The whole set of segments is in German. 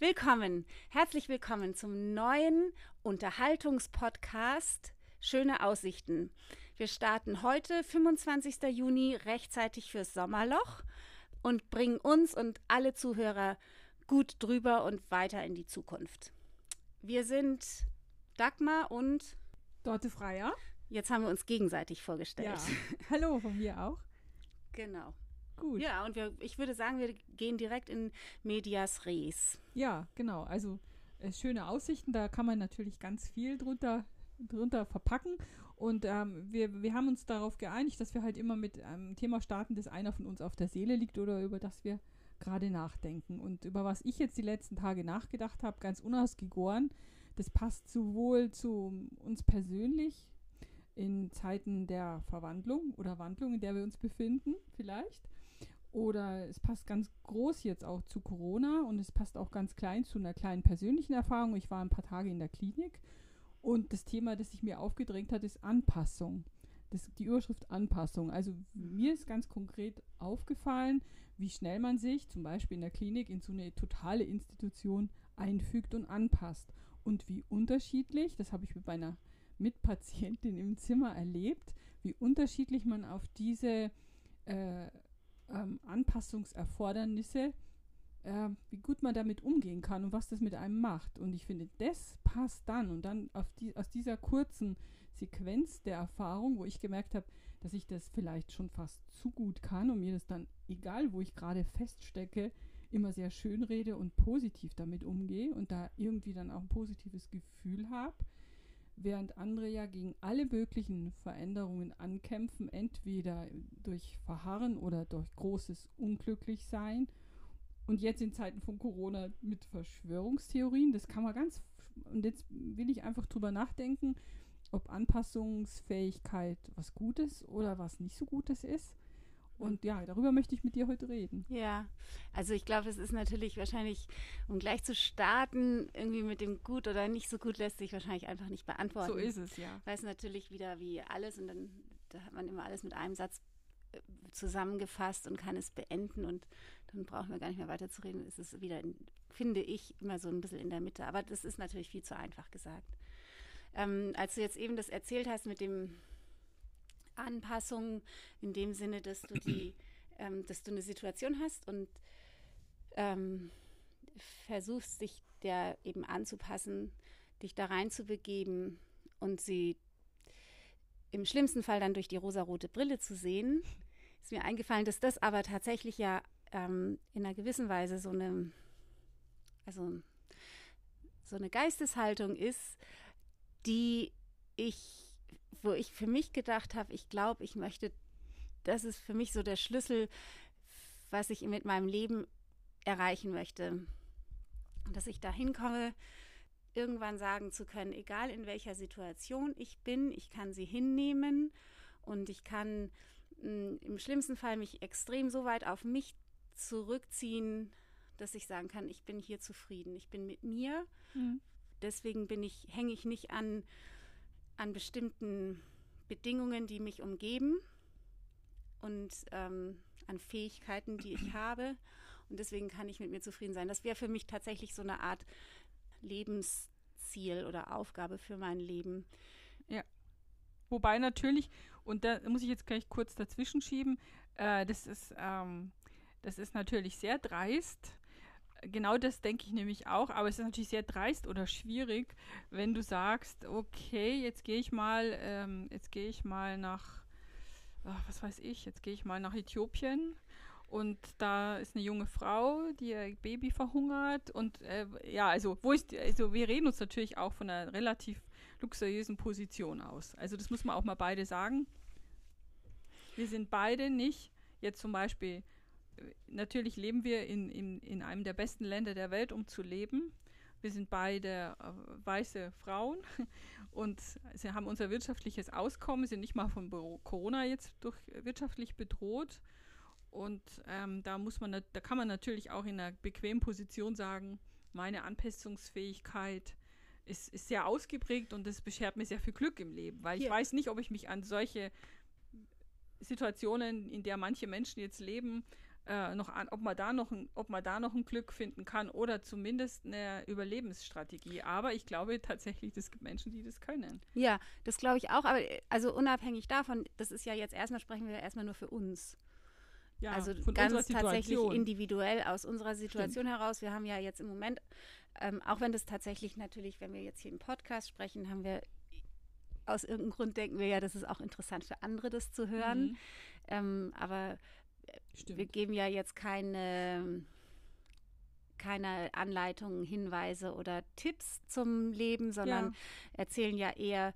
Willkommen, herzlich willkommen zum neuen Unterhaltungspodcast Schöne Aussichten. Wir starten heute, 25. Juni, rechtzeitig fürs Sommerloch und bringen uns und alle Zuhörer gut drüber und weiter in die Zukunft. Wir sind Dagmar und Dorte Freier. Jetzt haben wir uns gegenseitig vorgestellt. Ja. Hallo von mir auch. Genau. Gut. Ja, und wir, ich würde sagen, wir gehen direkt in Medias Res. Ja, genau. Also äh, schöne Aussichten, da kann man natürlich ganz viel drunter, drunter verpacken. Und ähm, wir, wir haben uns darauf geeinigt, dass wir halt immer mit einem Thema starten, das einer von uns auf der Seele liegt oder über das wir gerade nachdenken. Und über was ich jetzt die letzten Tage nachgedacht habe, ganz unausgegoren, das passt sowohl zu uns persönlich in Zeiten der Verwandlung oder Wandlung, in der wir uns befinden, vielleicht, oder es passt ganz groß jetzt auch zu Corona und es passt auch ganz klein zu einer kleinen persönlichen Erfahrung. Ich war ein paar Tage in der Klinik und das Thema, das sich mir aufgedrängt hat, ist Anpassung. Das, die Überschrift Anpassung. Also mir ist ganz konkret aufgefallen, wie schnell man sich zum Beispiel in der Klinik in so eine totale Institution einfügt und anpasst. Und wie unterschiedlich, das habe ich mit meiner Mitpatientin im Zimmer erlebt, wie unterschiedlich man auf diese äh, ähm, Anpassungserfordernisse, äh, wie gut man damit umgehen kann und was das mit einem macht. Und ich finde, das passt dann und dann die, aus dieser kurzen Sequenz der Erfahrung, wo ich gemerkt habe, dass ich das vielleicht schon fast zu gut kann und mir das dann, egal wo ich gerade feststecke, immer sehr schön rede und positiv damit umgehe und da irgendwie dann auch ein positives Gefühl habe, während andere ja gegen alle möglichen Veränderungen ankämpfen, entweder durch Verharren oder durch großes Unglücklichsein. Und jetzt in Zeiten von Corona mit Verschwörungstheorien, das kann man ganz, und jetzt will ich einfach drüber nachdenken, ob Anpassungsfähigkeit was Gutes oder was nicht so Gutes ist. Und ja, darüber möchte ich mit dir heute reden. Ja, also ich glaube, es ist natürlich wahrscheinlich, um gleich zu starten, irgendwie mit dem gut oder nicht so gut lässt sich wahrscheinlich einfach nicht beantworten. So ist es, ja. Weil es natürlich wieder wie alles und dann da hat man immer alles mit einem Satz äh, zusammengefasst und kann es beenden und dann brauchen wir gar nicht mehr weiterzureden. Es ist wieder, in, finde ich, immer so ein bisschen in der Mitte. Aber das ist natürlich viel zu einfach gesagt. Ähm, als du jetzt eben das erzählt hast mit dem Anpassung in dem Sinne, dass du die, ähm, dass du eine Situation hast und ähm, versuchst, dich der eben anzupassen, dich da reinzubegeben und sie im schlimmsten Fall dann durch die rosarote Brille zu sehen, ist mir eingefallen, dass das aber tatsächlich ja ähm, in einer gewissen Weise so eine, also so eine Geisteshaltung ist, die ich wo ich für mich gedacht habe, ich glaube, ich möchte, das ist für mich so der Schlüssel, was ich mit meinem Leben erreichen möchte. Dass ich dahin komme, irgendwann sagen zu können, egal in welcher Situation ich bin, ich kann sie hinnehmen und ich kann mh, hm, im schlimmsten Fall mich extrem so weit auf mich zurückziehen, dass ich sagen kann, ich bin hier zufrieden, ich bin mit mir. Mhm. Deswegen bin ich, hänge ich nicht an an bestimmten Bedingungen, die mich umgeben und ähm, an Fähigkeiten, die ich habe. Und deswegen kann ich mit mir zufrieden sein. Das wäre für mich tatsächlich so eine Art Lebensziel oder Aufgabe für mein Leben. Ja. Wobei natürlich, und da muss ich jetzt gleich kurz dazwischen schieben, äh, das, ist, ähm, das ist natürlich sehr dreist, genau das denke ich nämlich auch, aber es ist natürlich sehr dreist oder schwierig, wenn du sagst, okay, jetzt gehe ich mal, ähm, jetzt gehe ich mal nach, ach, was weiß ich, jetzt gehe ich mal nach Äthiopien und da ist eine junge Frau, die ihr Baby verhungert und äh, ja, also wo ist, also wir reden uns natürlich auch von einer relativ luxuriösen Position aus. Also das muss man auch mal beide sagen. Wir sind beide nicht jetzt zum Beispiel natürlich leben wir in, in, in einem der besten Länder der Welt, um zu leben. Wir sind beide äh, weiße Frauen und sie haben unser wirtschaftliches Auskommen, sind nicht mal von Corona jetzt durch wirtschaftlich bedroht. Und ähm, da muss man, da kann man natürlich auch in einer bequemen Position sagen, meine Anpassungsfähigkeit ist, ist sehr ausgeprägt und das beschert mir sehr viel Glück im Leben, weil ich ja. weiß nicht, ob ich mich an solche Situationen, in der manche Menschen jetzt leben, äh, noch an, ob man da noch ein, ob man da noch ein Glück finden kann oder zumindest eine Überlebensstrategie. Aber ich glaube tatsächlich, es gibt Menschen, die das können. Ja, das glaube ich auch. Aber also unabhängig davon, das ist ja jetzt erstmal sprechen wir erstmal nur für uns. Ja, also ganz tatsächlich individuell aus unserer Situation Stimmt. heraus. Wir haben ja jetzt im Moment, ähm, auch wenn das tatsächlich natürlich, wenn wir jetzt hier im Podcast sprechen, haben wir aus irgendeinem Grund denken wir ja, das ist auch interessant für andere, das zu hören. Mhm. Ähm, aber Stimmt. wir geben ja jetzt keine keine Anleitungen, Hinweise oder Tipps zum Leben, sondern ja. erzählen ja eher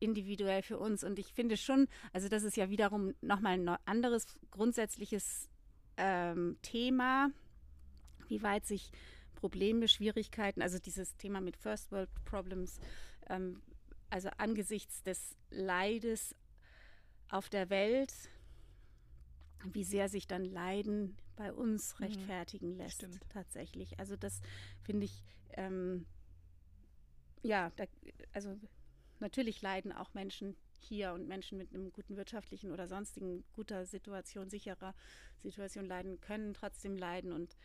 individuell für uns. Und ich finde schon, also das ist ja wiederum nochmal ein anderes grundsätzliches ähm, Thema, wie weit sich Probleme, Schwierigkeiten, also dieses Thema mit First World Problems, ähm, also angesichts des Leides auf der Welt, wie sehr sich dann Leiden bei uns mhm. rechtfertigen mhm, lässt, stimmt. tatsächlich. Also das finde ich, ähm, ja, da, also natürlich leiden auch Menschen hier und Menschen mit einem guten wirtschaftlichen oder sonstigen guter Situation, sicherer Situation leiden, können trotzdem leiden und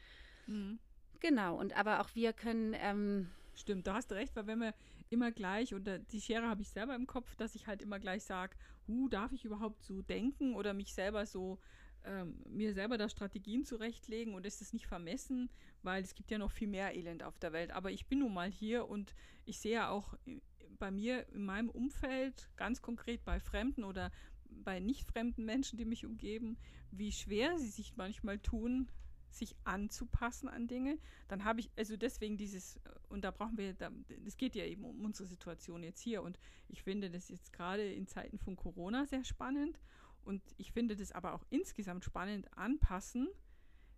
mhm. genau. Und aber auch wir können. Ähm, Stimmt, da hast du recht, weil wenn wir immer gleich, und die Schere habe ich selber im Kopf, dass ich halt immer gleich sage, huh, darf ich überhaupt so denken oder mich selber so ähm, mir selber da Strategien zurechtlegen und ist es nicht vermessen, weil es gibt ja noch viel mehr Elend auf der Welt. Aber ich bin nun mal hier und ich sehe ja auch bei mir in meinem Umfeld, ganz konkret bei Fremden oder bei nicht fremden Menschen, die mich umgeben, wie schwer sie sich manchmal tun, sich anzupassen an Dinge, dann habe ich, also deswegen dieses, und da brauchen wir, es geht ja eben um unsere Situation jetzt hier. Und ich finde das jetzt gerade in Zeiten von Corona sehr spannend und ich finde das aber auch insgesamt spannend anpassen,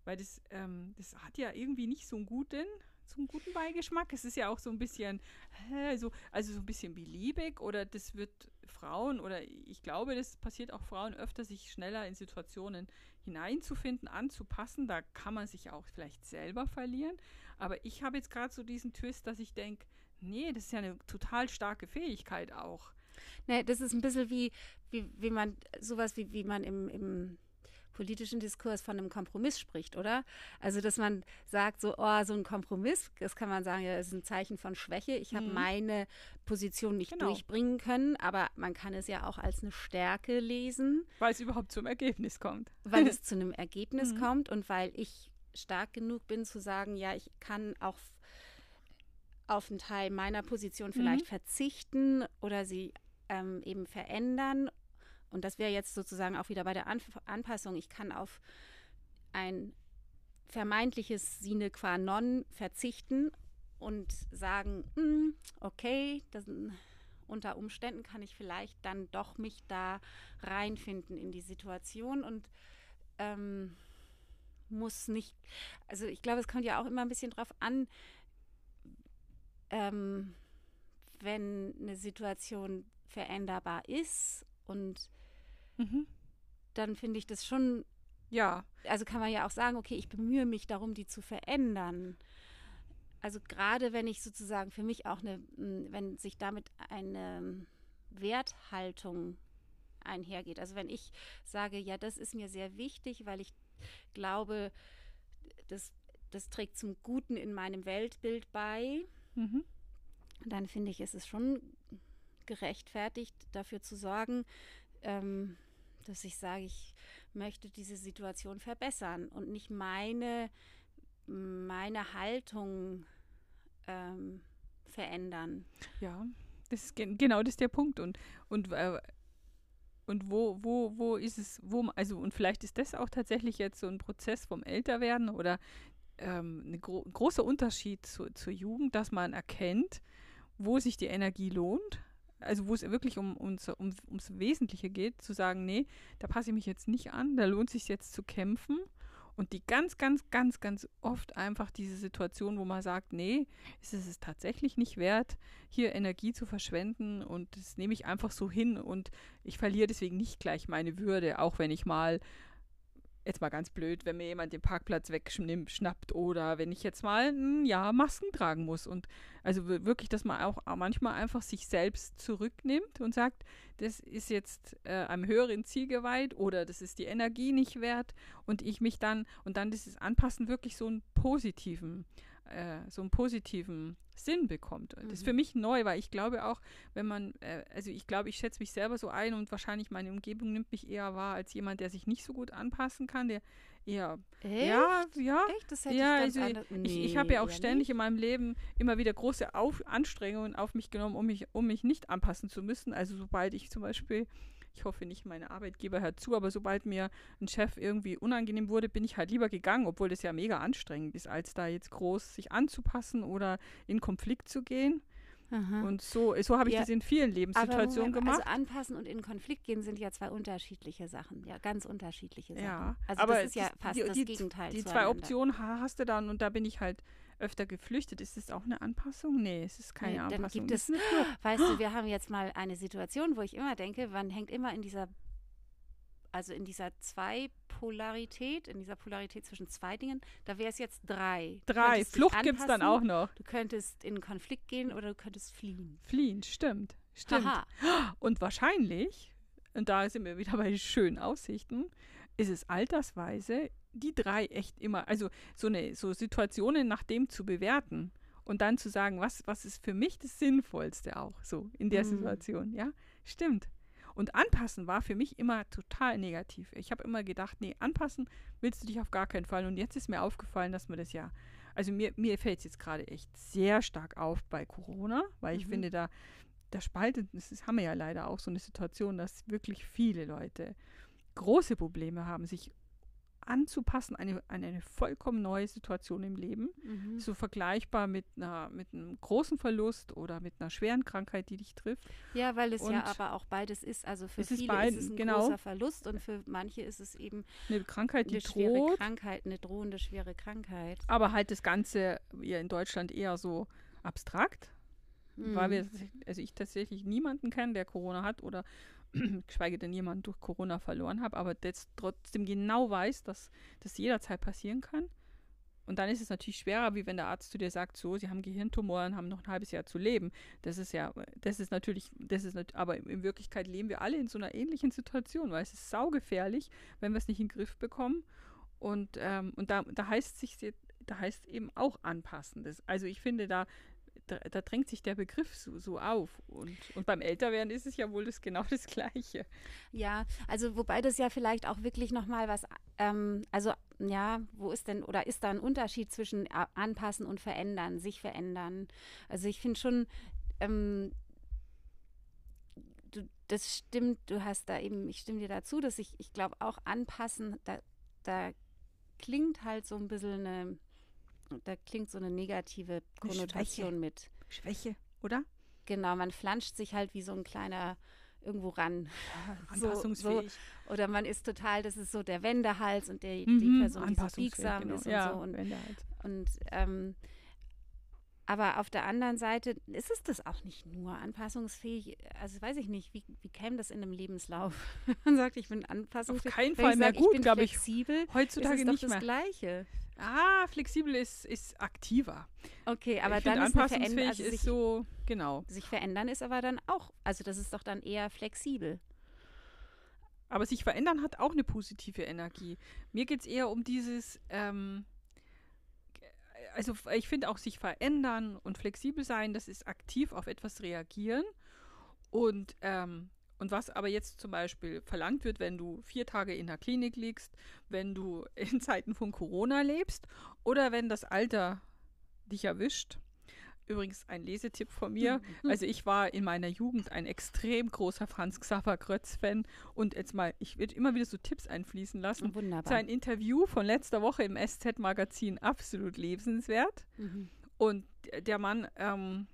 weil das, ähm, das hat ja irgendwie nicht so einen guten, so einen guten Beigeschmack. Es ist ja auch so ein bisschen, äh, so, also so ein bisschen beliebig oder das wird Frauen oder ich glaube, das passiert auch Frauen öfter, sich schneller in Situationen hineinzufinden, anzupassen. Da kann man sich auch vielleicht selber verlieren. Aber ich habe jetzt gerade so diesen Twist, dass ich denke, nee, das ist ja eine total starke Fähigkeit auch. Nee, das ist ein bisschen wie, wie, wie man, sowas wie, wie man im, im politischen Diskurs von einem Kompromiss spricht, oder? Also, dass man sagt, so, oh, so ein Kompromiss, das kann man sagen, ja, ist ein Zeichen von Schwäche. Ich habe mhm. meine Position nicht genau. durchbringen können, aber man kann es ja auch als eine Stärke lesen. Weil es überhaupt zum Ergebnis kommt. Weil es zu einem Ergebnis mhm. kommt und weil ich stark genug bin zu sagen, ja, ich kann auch auf einen Teil meiner Position vielleicht mhm. verzichten oder sie ähm, eben verändern und das wäre jetzt sozusagen auch wieder bei der An Anpassung. Ich kann auf ein vermeintliches Sine qua non verzichten und sagen, mm, okay, das, unter Umständen kann ich vielleicht dann doch mich da reinfinden in die Situation und ähm, muss nicht, also ich glaube, es kommt ja auch immer ein bisschen drauf an, ähm, wenn eine Situation veränderbar ist und mhm. dann finde ich das schon, ja, also kann man ja auch sagen, okay, ich bemühe mich darum, die zu verändern. Also gerade wenn ich sozusagen für mich auch eine, wenn sich damit eine Werthaltung einhergeht. Also wenn ich sage, ja, das ist mir sehr wichtig, weil ich glaube, das, das trägt zum Guten in meinem Weltbild bei, mhm. dann finde ich, ist es schon gerechtfertigt, dafür zu sorgen, ähm, dass ich sage, ich möchte diese Situation verbessern und nicht meine, meine Haltung ähm, verändern. Ja, das ist genau das ist der Punkt. Und, und, äh, und wo, wo, wo ist es, wo, also, und vielleicht ist das auch tatsächlich jetzt so ein Prozess vom Älterwerden oder ähm, ein gro großer Unterschied zu, zur Jugend, dass man erkennt, wo sich die Energie lohnt also wo es wirklich um, uns, um, ums Wesentliche geht, zu sagen, nee, da passe ich mich jetzt nicht an, da lohnt sich jetzt zu kämpfen. Und die ganz, ganz, ganz, ganz oft einfach diese Situation, wo man sagt, nee, ist es tatsächlich nicht wert, hier Energie zu verschwenden und das nehme ich einfach so hin und ich verliere deswegen nicht gleich meine Würde, auch wenn ich mal jetzt mal ganz blöd, wenn mir jemand den Parkplatz wegschnappt oder wenn ich jetzt mal ein Jahr Masken tragen muss. Und also wirklich, dass man auch manchmal einfach sich selbst zurücknimmt und sagt, das ist jetzt äh, einem höheren Ziel geweiht oder das ist die Energie nicht wert und ich mich dann, und dann dieses Anpassen wirklich so einen positiven, äh, so einen positiven Sinn bekommt. Mhm. Das ist mhm. für mich neu, weil ich glaube auch, wenn man, äh, also ich glaube, ich schätze mich selber so ein und wahrscheinlich meine Umgebung nimmt mich eher wahr als jemand, der sich nicht so gut anpassen kann, der eher, Echt? ja, ja, Echt? Das hätte ja, ich also nee, ich, ich habe ja auch ständig nicht? in meinem Leben immer wieder große auf Anstrengungen auf mich genommen, um mich, um mich nicht anpassen zu müssen. Also sobald ich zum Beispiel ich hoffe nicht, meine Arbeitgeber hört zu, aber sobald mir ein Chef irgendwie unangenehm wurde, bin ich halt lieber gegangen, obwohl das ja mega anstrengend ist, als da jetzt groß sich anzupassen oder in Konflikt zu gehen. Aha. Und so, so habe ich ja, das in vielen Lebenssituationen aber, gemacht. Also anpassen und in Konflikt gehen sind ja zwei unterschiedliche Sachen, ja, ganz unterschiedliche Sachen. Ja, also aber das ist ja fast die, das die, Gegenteil. Die zwei Optionen hast du dann und da bin ich halt öfter geflüchtet. Ist das auch eine Anpassung? Nee, es ist keine nee, dann Anpassung. Gibt es, weißt du, wir haben jetzt mal eine Situation, wo ich immer denke, man hängt immer in dieser also in dieser Zwei-Polarität, in dieser Polarität zwischen zwei Dingen, da wäre es jetzt drei. Drei. Flucht gibt es dann auch noch. Du könntest in Konflikt gehen oder du könntest fliehen. Fliehen, stimmt. Stimmt. Aha. Und wahrscheinlich, und da sind wir wieder bei den schönen Aussichten, ist es altersweise die drei echt immer, also so eine so Situationen nach dem zu bewerten und dann zu sagen, was, was ist für mich das Sinnvollste auch so in der mhm. Situation, ja? Stimmt. Und anpassen war für mich immer total negativ. Ich habe immer gedacht, nee, anpassen willst du dich auf gar keinen Fall. Und jetzt ist mir aufgefallen, dass man das ja, also mir, mir fällt es jetzt gerade echt sehr stark auf bei Corona, weil ich mhm. finde, da, da spaltet, das ist, haben wir ja leider auch so eine Situation, dass wirklich viele Leute große Probleme haben, sich anzupassen an eine, an eine vollkommen neue Situation im Leben. Mhm. So vergleichbar mit, einer, mit einem großen Verlust oder mit einer schweren Krankheit, die dich trifft. Ja, weil es und ja aber auch beides ist. Also für viele beid, ist es ein genau. großer Verlust und für manche ist es eben eine Krankheit, die eine droht. schwere Krankheit, eine drohende schwere Krankheit. Aber halt das Ganze ja in Deutschland eher so abstrakt. Mhm. Weil wir, also ich tatsächlich niemanden kenne, der Corona hat oder geschweige denn jemanden durch Corona verloren habe, aber das trotzdem genau weiß, dass das jederzeit passieren kann. Und dann ist es natürlich schwerer, wie wenn der Arzt zu dir sagt, so, sie haben Gehirntumoren, haben noch ein halbes Jahr zu leben. Das ist ja, das ist natürlich, das ist aber in Wirklichkeit leben wir alle in so einer ähnlichen Situation, weil es ist saugefährlich, wenn wir es nicht in den Griff bekommen. Und, ähm, und da, da heißt sich, da heißt eben auch anpassen. Das, also ich finde, da da, da, drängt sich der Begriff so, so auf. Und, und beim Älterwerden ist es ja wohl das genau das Gleiche. Ja, also wobei das ja vielleicht auch wirklich nochmal was, ähm, also ja, wo ist denn, oder ist da ein Unterschied zwischen anpassen und verändern, sich verändern? Also ich finde schon, ähm, du, das stimmt, du hast da eben, ich stimme dir dazu, dass ich, ich glaube auch anpassen, da, da klingt halt so ein bisschen eine da klingt so eine negative Konnotation Schwäche. mit. Schwäche, oder? Genau, man flanscht sich halt wie so ein kleiner irgendwo ran. Ja. So, so, oder man ist total, das ist so der Wendehals und der, mhm, die Person, die so biegsam genau. ist und ja, so. Und, und ähm, aber auf der anderen Seite ist es das auch nicht nur anpassungsfähig. Also weiß ich nicht, wie, wie käme das in einem Lebenslauf? Man sagt, ich bin anpassungsfähig. Auf keinen Fall mehr sag, gut, glaube ich. Heutzutage ist es nicht doch das mehr. Gleiche. Ah, flexibel ist, ist aktiver. Okay, aber ich dann ist anpassungsfähig also ist so, genau. Sich verändern ist aber dann auch, also das ist doch dann eher flexibel. Aber sich verändern hat auch eine positive Energie. Mir geht es eher um dieses, ähm, also ich finde auch sich verändern und flexibel sein, das ist aktiv auf etwas reagieren. Und ähm, und was aber jetzt zum Beispiel verlangt wird, wenn du vier Tage in der Klinik liegst, wenn du in Zeiten von Corona lebst oder wenn das Alter dich erwischt. Übrigens ein Lesetipp von mir. Also ich war in meiner Jugend ein extrem großer Franz Xaver Grötz-Fan und jetzt mal, ich werde immer wieder so Tipps einfließen lassen. Wunderbar. Sein Interview von letzter Woche im SZ-Magazin absolut lebenswert. Mhm. Und der Mann ähm,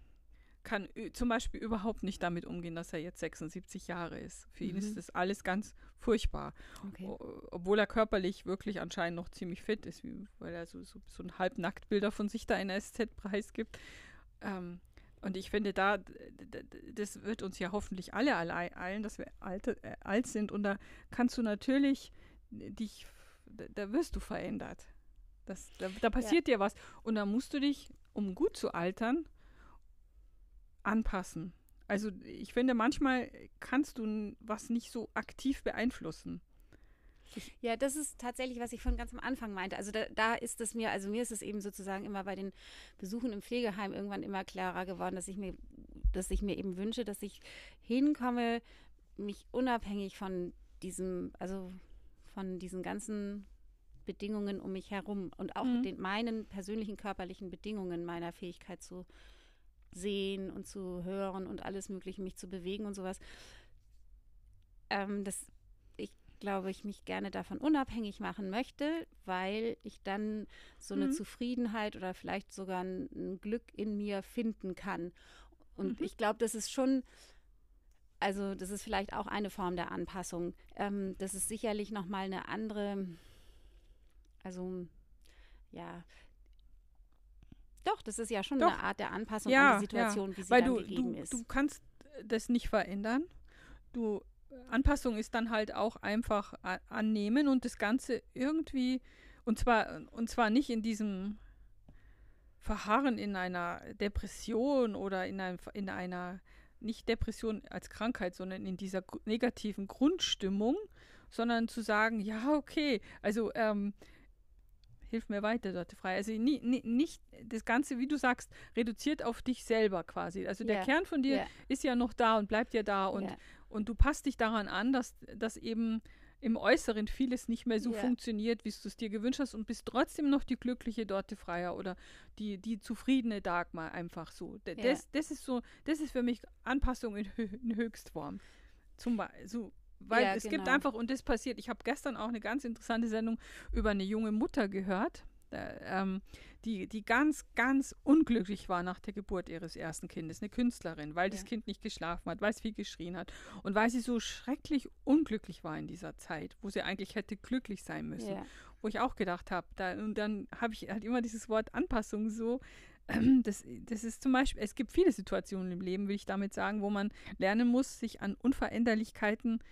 kann zum Beispiel überhaupt nicht damit umgehen, dass er jetzt 76 Jahre ist. Für mhm. ihn ist mhm. das alles ganz furchtbar. Okay. Obwohl er körperlich wirklich anscheinend noch ziemlich fit ist, weil er so, so, so ein Halbnacktbilder von sich da in der SZ-Preis gibt. Ähm, und ich finde, da, das wird uns ja hoffentlich alle eilen, dass wir alt, äh, alt sind. Und da kannst du natürlich dich da, da wirst du verändert. Das, da, da passiert ja. dir was. Und da musst du dich, um gut zu altern, anpassen. Also ich finde, manchmal kannst du was nicht so aktiv beeinflussen. Ja, das ist tatsächlich, was ich von ganz am Anfang meinte. Also da, da, ist es mir, also mir ist es eben sozusagen immer bei den Besuchen im Pflegeheim irgendwann immer klarer geworden, dass ich mir, dass ich mir eben wünsche, dass ich hinkomme, mich unabhängig von diesem, also von diesen ganzen Bedingungen um mich herum und auch mhm. den meinen persönlichen körperlichen Bedingungen meiner Fähigkeit zu sehen und zu hören und alles Mögliche, mich zu bewegen und sowas. Ähm, ich glaube, ich mich gerne davon unabhängig machen möchte, weil ich dann so eine mhm. Zufriedenheit oder vielleicht sogar ein, ein, Glück in mir finden kann. Und mhm. ich glaube, das ist schon, also das ist vielleicht auch eine Form der Anpassung. Ähm, das ist sicherlich nochmal eine andere, also ja, doch, das ist ja schon Doch. eine Art der Anpassung ja, an die Situation, ja. wie sie Weil du, gegeben du, ist. Du kannst das nicht verändern. Du Anpassung ist dann halt auch einfach annehmen und das Ganze irgendwie und zwar und zwar nicht in diesem Verharren in einer Depression oder in, ein, in einer nicht Depression als Krankheit, sondern in dieser negativen Grundstimmung, sondern zu sagen, ja okay, also ähm, hilf mir weiter, Dörte Frei. Also nie, nie, nicht das Ganze, wie du sagst, reduziert auf dich selber quasi. Also der yeah. Kern von dir yeah. ist ja noch da und bleibt ja da und, yeah. Und du passt dich daran an, dass, dass eben im Äußeren vieles nicht mehr so funktioniert, wie du es dir gewünscht hast und bist trotzdem noch die glückliche Dorte Freier oder die, die zufriedene Dagmar einfach so. D das, das ist so, das ist für mich Anpassung in, in Höchstform. Zum Beispiel, so, weil ja, es genau. gibt einfach, und das passiert, ich habe gestern auch eine ganz interessante Sendung über eine junge Mutter gehört, ähm, die, die ganz, ganz unglücklich war nach der Geburt ihres ersten Kindes, eine Künstlerin, weil ja. das Kind nicht geschlafen hat, weil es viel geschrien hat und weil sie so schrecklich unglücklich war in dieser Zeit, wo sie eigentlich hätte glücklich sein müssen. Ja. Wo ich auch gedacht habe, da, und dann habe ich halt immer dieses Wort Anpassung so, das, das ist zum Beispiel, es gibt viele Situationen im Leben, will ich damit sagen, wo man lernen muss, sich an Unveränderlichkeiten äh,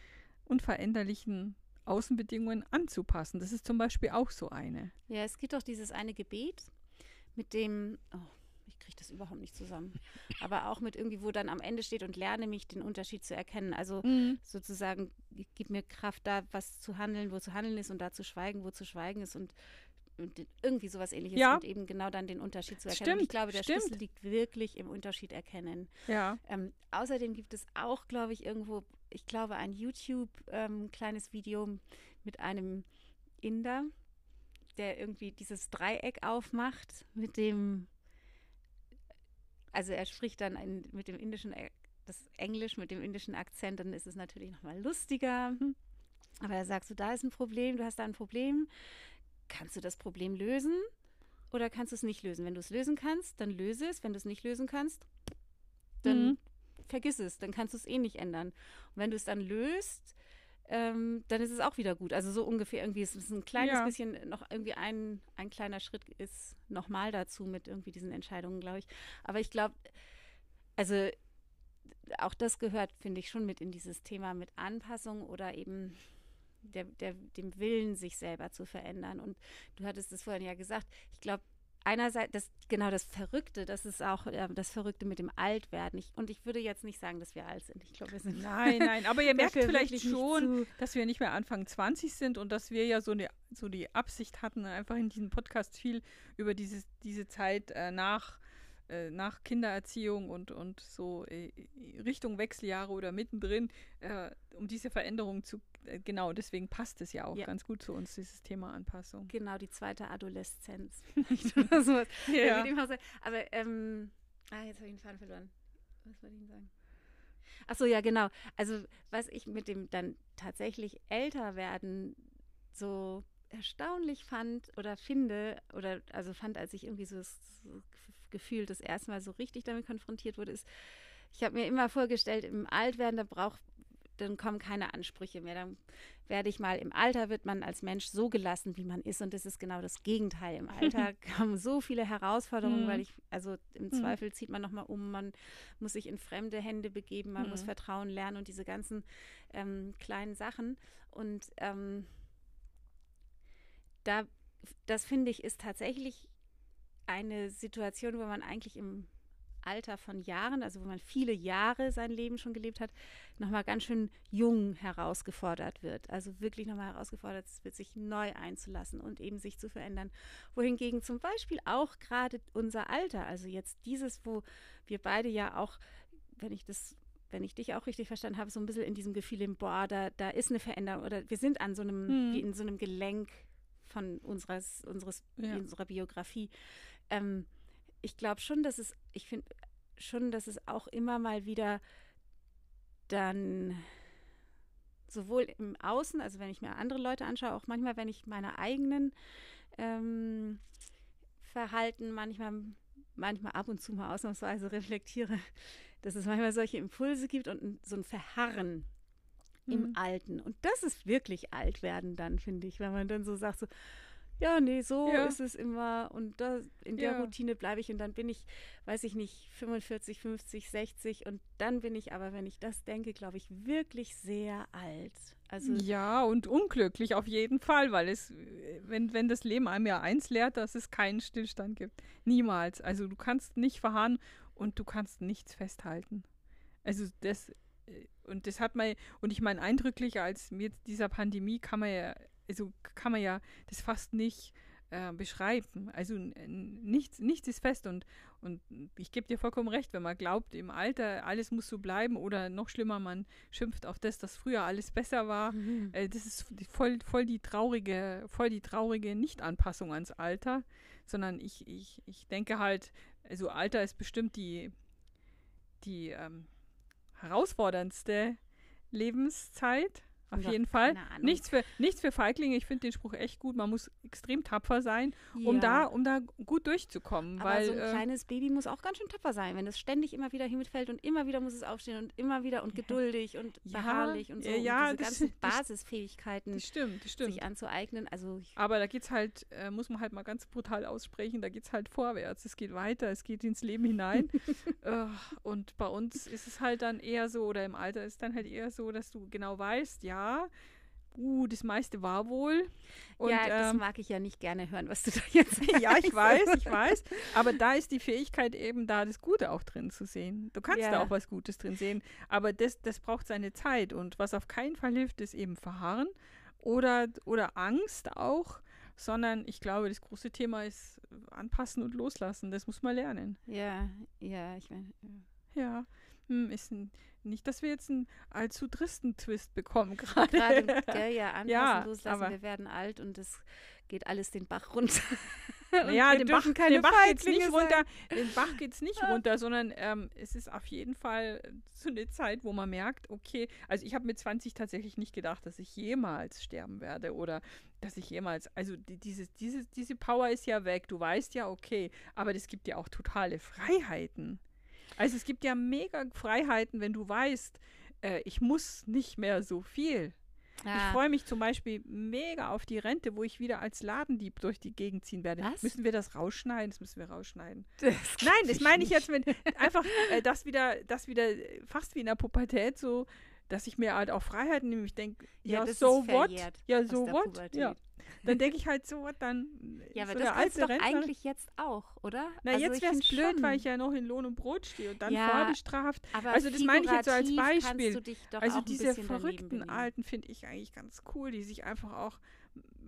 unveränderlichen Außenbedingungen anzupassen. Das ist zum Beispiel auch so eine. Ja, es gibt doch dieses eine Gebet mit dem, oh, ich kriege das überhaupt nicht zusammen, aber auch mit irgendwie, wo dann am Ende steht und lerne mich den Unterschied zu erkennen. Also mhm. sozusagen, gib mir Kraft da, was zu handeln, wo zu handeln ist und da zu schweigen, wo zu schweigen ist und und irgendwie sowas ähnliches ja. und eben genau dann den Unterschied zu erkennen. Stimmt, und ich glaube, der stimmt. Schlüssel liegt wirklich im Unterschied erkennen. Ja. Ähm, außerdem gibt es auch, glaube ich, irgendwo, ich glaube, ein YouTube ähm, Video mit einem Inder, der irgendwie dieses Dreieck aufmacht mit dem, also er spricht dann ein, mit dem indischen, das Englisch mit dem indischen Akzent, dann ist es natürlich nochmal lustiger. Aber er sagt so, da ist ein Problem, du hast da ein Problem kannst du das Problem lösen oder kannst du es nicht lösen? Wenn du es lösen kannst, dann löse es. Wenn du es nicht lösen kannst, dann mhm. Vergiss es. Dann kannst du es eh nicht ändern. Und wenn du es dann löst, ähm, dann ist es auch wieder gut. Also so ungefähr irgendwie ist es ein kleines ja. bisschen, noch irgendwie ein, ein kleiner Schritt ist nochmal dazu mit irgendwie diesen Entscheidungen, glaube ich. Aber ich glaube, also auch das gehört, finde ich, schon mit in dieses Thema mit Anpassung oder eben der, der, dem Willen, sich selber zu verändern. Und du hattest es vorhin ja gesagt, ich glaube, einerseits, das, genau das Verrückte, das ist auch äh, das Verrückte mit dem Altwerden. Ich, und ich würde jetzt nicht sagen, dass wir alt sind. Ich glaube, wir sind. Nein, nein, aber ihr merkt vielleicht schon, dass wir nicht mehr Anfang 20 sind und dass wir ja so, eine, so die Absicht hatten, einfach in diesem Podcast viel über dieses, diese Zeit äh, nach äh, nach Kindererziehung und, und so äh, Richtung Wechseljahre oder mittendrin, äh, um diese Veränderung zu, äh, genau, deswegen passt es ja auch ja. ganz gut zu uns, dieses Thema Anpassung. Genau, die zweite Adoleszenz. so ja. Aber, ähm, ah, jetzt habe ich den Faden verloren. Was wollte ich Ihnen sagen? Ach so, ja, genau. Also, was ich mit dem dann tatsächlich älter werden so erstaunlich fand oder finde, oder also fand, als ich irgendwie so, so gefühlt das erste Mal so richtig damit konfrontiert wurde, ist, ich habe mir immer vorgestellt, im Altwerden, da braucht, dann kommen keine Ansprüche mehr. Dann werde ich mal, im Alter wird man als Mensch so gelassen, wie man ist. Und das ist genau das Gegenteil. Im Alter kommen so viele Herausforderungen, mhm. weil ich, also im mhm. Zweifel zieht man nochmal um, man muss sich in fremde Hände begeben, man mhm. muss Vertrauen lernen und diese ganzen ähm, kleinen Sachen. Und ähm, da, das finde ich, ist tatsächlich eine Situation, wo man eigentlich im Alter von Jahren, also wo man viele Jahre sein Leben schon gelebt hat, nochmal ganz schön jung herausgefordert wird. Also wirklich nochmal herausgefordert wird, sich neu einzulassen und eben sich zu verändern. Wohingegen zum Beispiel auch gerade unser Alter, also jetzt dieses, wo wir beide ja auch, wenn ich das wenn ich dich auch richtig verstanden habe, so ein bisschen in diesem Gefühl im boah, da, da ist eine Veränderung oder wir sind an so einem, hm. wie in so einem Gelenk von unseres, unseres, ja. unserer Biografie. Ähm, ich glaube schon, dass es, ich finde schon, dass es auch immer mal wieder dann sowohl im Außen, also wenn ich mir andere Leute anschaue, auch manchmal, wenn ich meine eigenen ähm, Verhalten manchmal, manchmal ab und zu mal ausnahmsweise reflektiere, dass es manchmal solche Impulse gibt und so ein Verharren mhm. im Alten. Und das ist wirklich alt werden dann, finde ich, wenn man dann so sagt, so, ja, nee, so ja. ist es immer und da, in der ja. Routine bleibe ich und dann bin ich, weiß ich nicht, 45, 50, 60 und dann bin ich aber, wenn ich das denke, glaube ich, wirklich sehr alt. Also ja, und unglücklich auf jeden Fall, weil es, wenn, wenn das Leben einem ja eins lehrt, dass es keinen Stillstand gibt. Niemals. Also du kannst nicht verharren und du kannst nichts festhalten. Also das, äh, und das hat man, und ich meine eindrücklich, als mit dieser Pandemie kann man ja also kann man ja das fast nicht äh, beschreiben. Also nichts, nichts ist fest und, und ich gebe dir vollkommen recht, wenn man glaubt, im Alter alles muss so bleiben oder noch schlimmer, man schimpft auf das, dass früher alles besser war. Mhm. Äh, das ist voll, voll die traurige, voll die traurige Nicht-Anpassung ans Alter, sondern ich, ich, ich denke halt, also Alter ist bestimmt die, die ähm, herausforderndste Lebenszeit auf jeden Fall. Nichts für, nichts für Feiglinge. Ich finde den Spruch echt gut. Man muss extrem tapfer sein, um, ja. da, um da gut durchzukommen. Aber weil, so ein äh, kleines Baby muss auch ganz schön tapfer sein, wenn es ständig immer wieder hinfällt und immer wieder muss es aufstehen und immer wieder und geduldig und ja, beharrlich und so. Ja, und diese das, ganzen Basisfähigkeiten das stimmt, das stimmt. sich anzueignen. Also Aber da geht es halt, äh, muss man halt mal ganz brutal aussprechen, da geht es halt vorwärts. Es geht weiter, es geht ins Leben hinein. äh, und bei uns ist es halt dann eher so, oder im Alter ist es dann halt eher so, dass du genau weißt, ja, uh, das meiste war wohl. Und, ja, das ähm, mag ich ja nicht gerne hören, was du da jetzt sagst. ja, ich weiß, ich weiß. Aber da ist die Fähigkeit eben da, das Gute auch drin zu sehen. Du kannst ja. da auch was Gutes drin sehen. Aber das, das braucht seine Zeit. Und was auf keinen Fall hilft, ist eben Verharren oder, oder Angst auch. Sondern ich glaube, das große Thema ist anpassen und loslassen. Das muss man lernen. Ja, ja, ich meine. Ja. ja. Hm, ist ein, nicht, dass wir jetzt einen allzu tristen Twist bekommen gerade. Gerade, ja, anpassen, ja, loslassen, wir werden alt und es geht alles den Bach runter. ja, den Bach, den Bach geht's nicht runter. Den Bach geht's nicht runter, sondern ähm, es ist auf jeden Fall so eine Zeit, wo man merkt, okay, also ich habe mit 20 tatsächlich nicht gedacht, dass ich jemals sterben werde oder dass ich jemals, also die, diese, diese, diese Power ist ja weg. Du weißt ja, okay, aber das gibt ja auch totale Freiheiten. Also es gibt ja mega Freiheiten, wenn du weißt, äh, ich muss nicht mehr so viel. Ja. Ich freue mich zum Beispiel mega auf die Rente, wo ich wieder als Ladendieb durch die Gegend ziehen werde. Was? Müssen wir das rausschneiden? Das müssen wir rausschneiden. Das Nein, das meine ich jetzt, wenn einfach äh, das wieder, das wieder fast wie in der Pubertät so, dass ich mir halt auch Freiheiten nehme. Ich denke, ja, ja so what? Ja, so what? Ja dann denke ich halt so, dann. Ja, aber so das kannst du doch Rentner. eigentlich jetzt auch, oder? Na, also jetzt wäre es blöd, schon. weil ich ja noch in Lohn und Brot stehe und dann ja, vorbestraft. also, das meine ich jetzt so als Beispiel. also, diese verrückten Alten finde ich eigentlich ganz cool, die sich einfach auch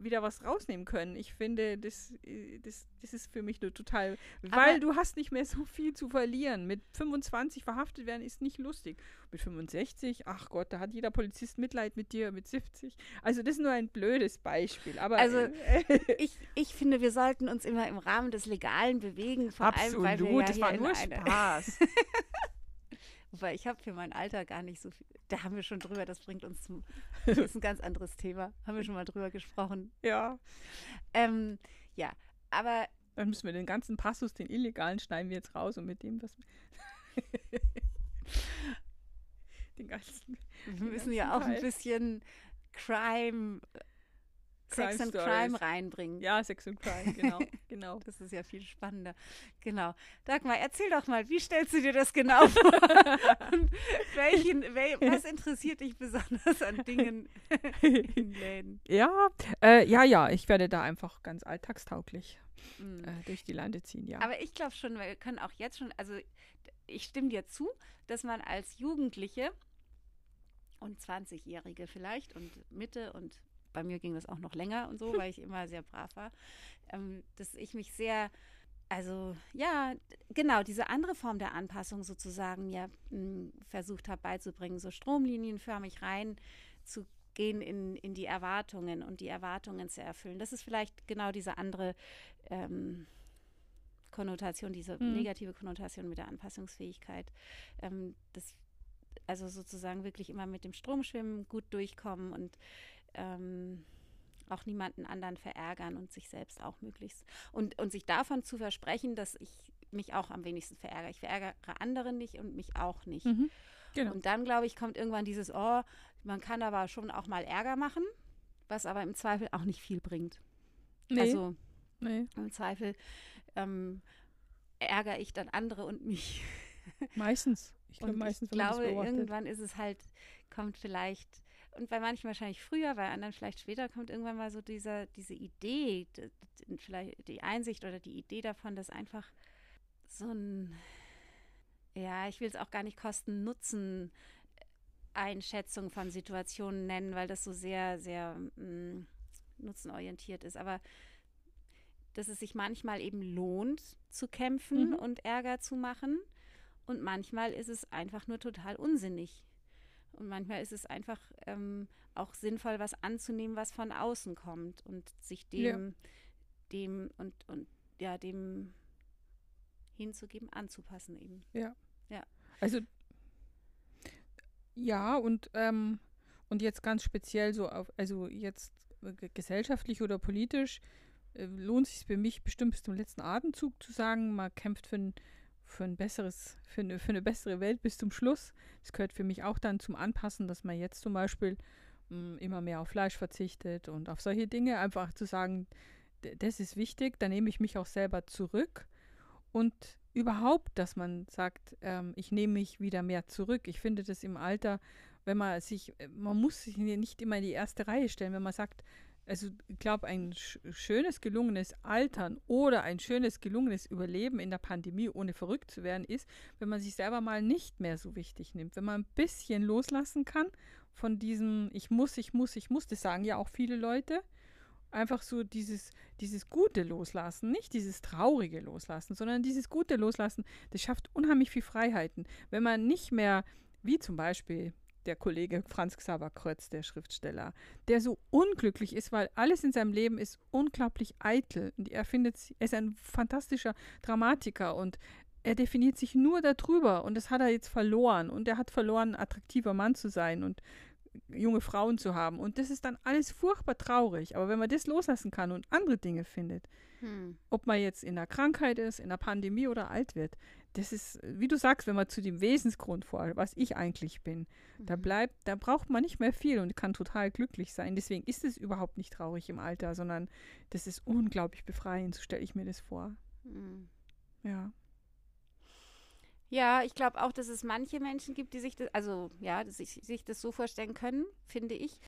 wieder was rausnehmen können. Ich finde, das, äh, das, das ist für mich nur total, weil Aber du hast nicht mehr so viel zu verlieren. Mit 25 verhaftet werden ist nicht lustig. Mit 65, ach Gott, da hat jeder Polizist Mitleid mit dir, mit 70. Also das ist nur ein blödes Beispiel. Aber also äh, ich, ich finde, wir sollten uns immer im Rahmen des Legalen bewegen. Vor Absolut, allem, weil wir ja das war nur Spaß. Wobei ich habe für mein Alter gar nicht so viel. Da haben wir schon drüber, das bringt uns zum. Das ist ein ganz anderes Thema. Haben wir schon mal drüber gesprochen. Ja. Ähm, ja, aber. Dann müssen wir den ganzen Passus, den illegalen, schneiden wir jetzt raus und mit dem, was. den ganzen. Wir müssen ja auch Teil. ein bisschen Crime Sex and Crime reinbringen. Ja, Sex and Crime, genau, genau. Das ist ja viel spannender. Genau. Dagmar, erzähl doch mal, wie stellst du dir das genau vor? Und welchen, wel, was interessiert dich besonders an Dingen in Läden? Ja, äh, ja, ja, ich werde da einfach ganz alltagstauglich mm. äh, durch die Lande ziehen, ja. Aber ich glaube schon, wir können auch jetzt schon, also ich stimme dir zu, dass man als Jugendliche und 20-Jährige vielleicht und Mitte und bei mir ging das auch noch länger und so, weil ich immer sehr brav war, ähm, dass ich mich sehr, also ja, genau, diese andere Form der Anpassung sozusagen ja hm, versucht habe beizubringen, so stromlinienförmig rein zu gehen in, in die Erwartungen und die Erwartungen zu erfüllen. Das ist vielleicht genau diese andere ähm, Konnotation, diese mhm. negative Konnotation mit der Anpassungsfähigkeit. Ähm, das, also sozusagen wirklich immer mit dem Strom schwimmen, gut durchkommen und ähm, auch niemanden anderen verärgern und sich selbst auch möglichst. Und, und sich davon zu versprechen, dass ich mich auch am wenigsten verärgere. Ich verärgere andere nicht und mich auch nicht. Mhm, genau. Und dann, glaube ich, kommt irgendwann dieses, oh, man kann aber schon auch mal Ärger machen, was aber im Zweifel auch nicht viel bringt. Nee. Also nee. im Zweifel ähm, ärgere ich dann andere und mich. Meistens. Ich, glaub, meistens, ich glaube, irgendwann ist es halt, kommt vielleicht und bei manchen wahrscheinlich früher, bei anderen vielleicht später kommt irgendwann mal so dieser, diese Idee, vielleicht die Einsicht oder die Idee davon, dass einfach so ein, ja, ich will es auch gar nicht Kosten-Nutzen Einschätzung von Situationen nennen, weil das so sehr, sehr mh, mm, nutzenorientiert ist. Aber dass es sich manchmal eben lohnt, zu kämpfen mhm. und Ärger zu machen. Und manchmal ist es einfach nur total unsinnig. Und manchmal ist es einfach ähm, auch sinnvoll, was anzunehmen, was von außen kommt und sich dem, ja. dem und, und ja, dem hinzugeben, anzupassen eben. Ja. Ja. Also ja, und, ähm, und jetzt ganz speziell so auf, also jetzt gesellschaftlich oder politisch, äh, lohnt sich für mich bestimmt bis zum letzten Atemzug zu sagen, man kämpft für ein für ein besseres, für eine, für eine bessere Welt bis zum Schluss. Das gehört für mich auch dann zum Anpassen, dass man jetzt zum Beispiel mh, hm, immer mehr auf Fleisch verzichtet und auf solche Dinge. Einfach zu sagen, das ist wichtig, da nehme ich mich auch selber zurück. Und überhaupt, dass man sagt, ähm, ich nehme mich wieder mehr zurück. Ich finde das im Alter, wenn man sich, man muss sich nicht immer in die erste Reihe stellen, wenn man sagt, also ich glaube, ein sch schönes, gelungenes Altern oder ein schönes, gelungenes Überleben in der Pandemie, ohne verrückt zu werden, ist, wenn man sich selber mal nicht mehr so wichtig nimmt. Wenn man ein bisschen loslassen kann von diesem Ich muss, ich muss, ich muss, das sagen ja auch viele Leute. Einfach so dieses, dieses gute Loslassen, nicht dieses traurige Loslassen, sondern dieses gute Loslassen, das schafft unheimlich viel Freiheiten. Wenn man nicht mehr, wie zum Beispiel der Kollege Franz Xaver Krötz, der Schriftsteller, der so unglücklich ist, weil alles in seinem Leben ist unglaublich eitel. Und er findet, er ist ein fantastischer Dramatiker und er definiert sich nur darüber und das hat er jetzt verloren. Und er hat verloren, ein attraktiver Mann zu sein und junge Frauen zu haben. Und das ist dann alles furchtbar traurig. Aber wenn man das loslassen kann und andere Dinge findet, hm. ob man jetzt in einer Krankheit ist, in einer Pandemie oder alt wird, das ist, wie du sagst, wenn man zu dem Wesensgrund vor, was ich eigentlich bin, mhm. da bleibt, da braucht man nicht mehr viel und kann total glücklich sein. Deswegen ist es überhaupt nicht traurig im Alter, sondern das ist unglaublich befreiend, so stelle ich mir das vor. Mhm. Ja. Ja, ich glaube auch, dass es manche Menschen gibt, die sich das, also ja, sich, sich das so vorstellen können, finde ich.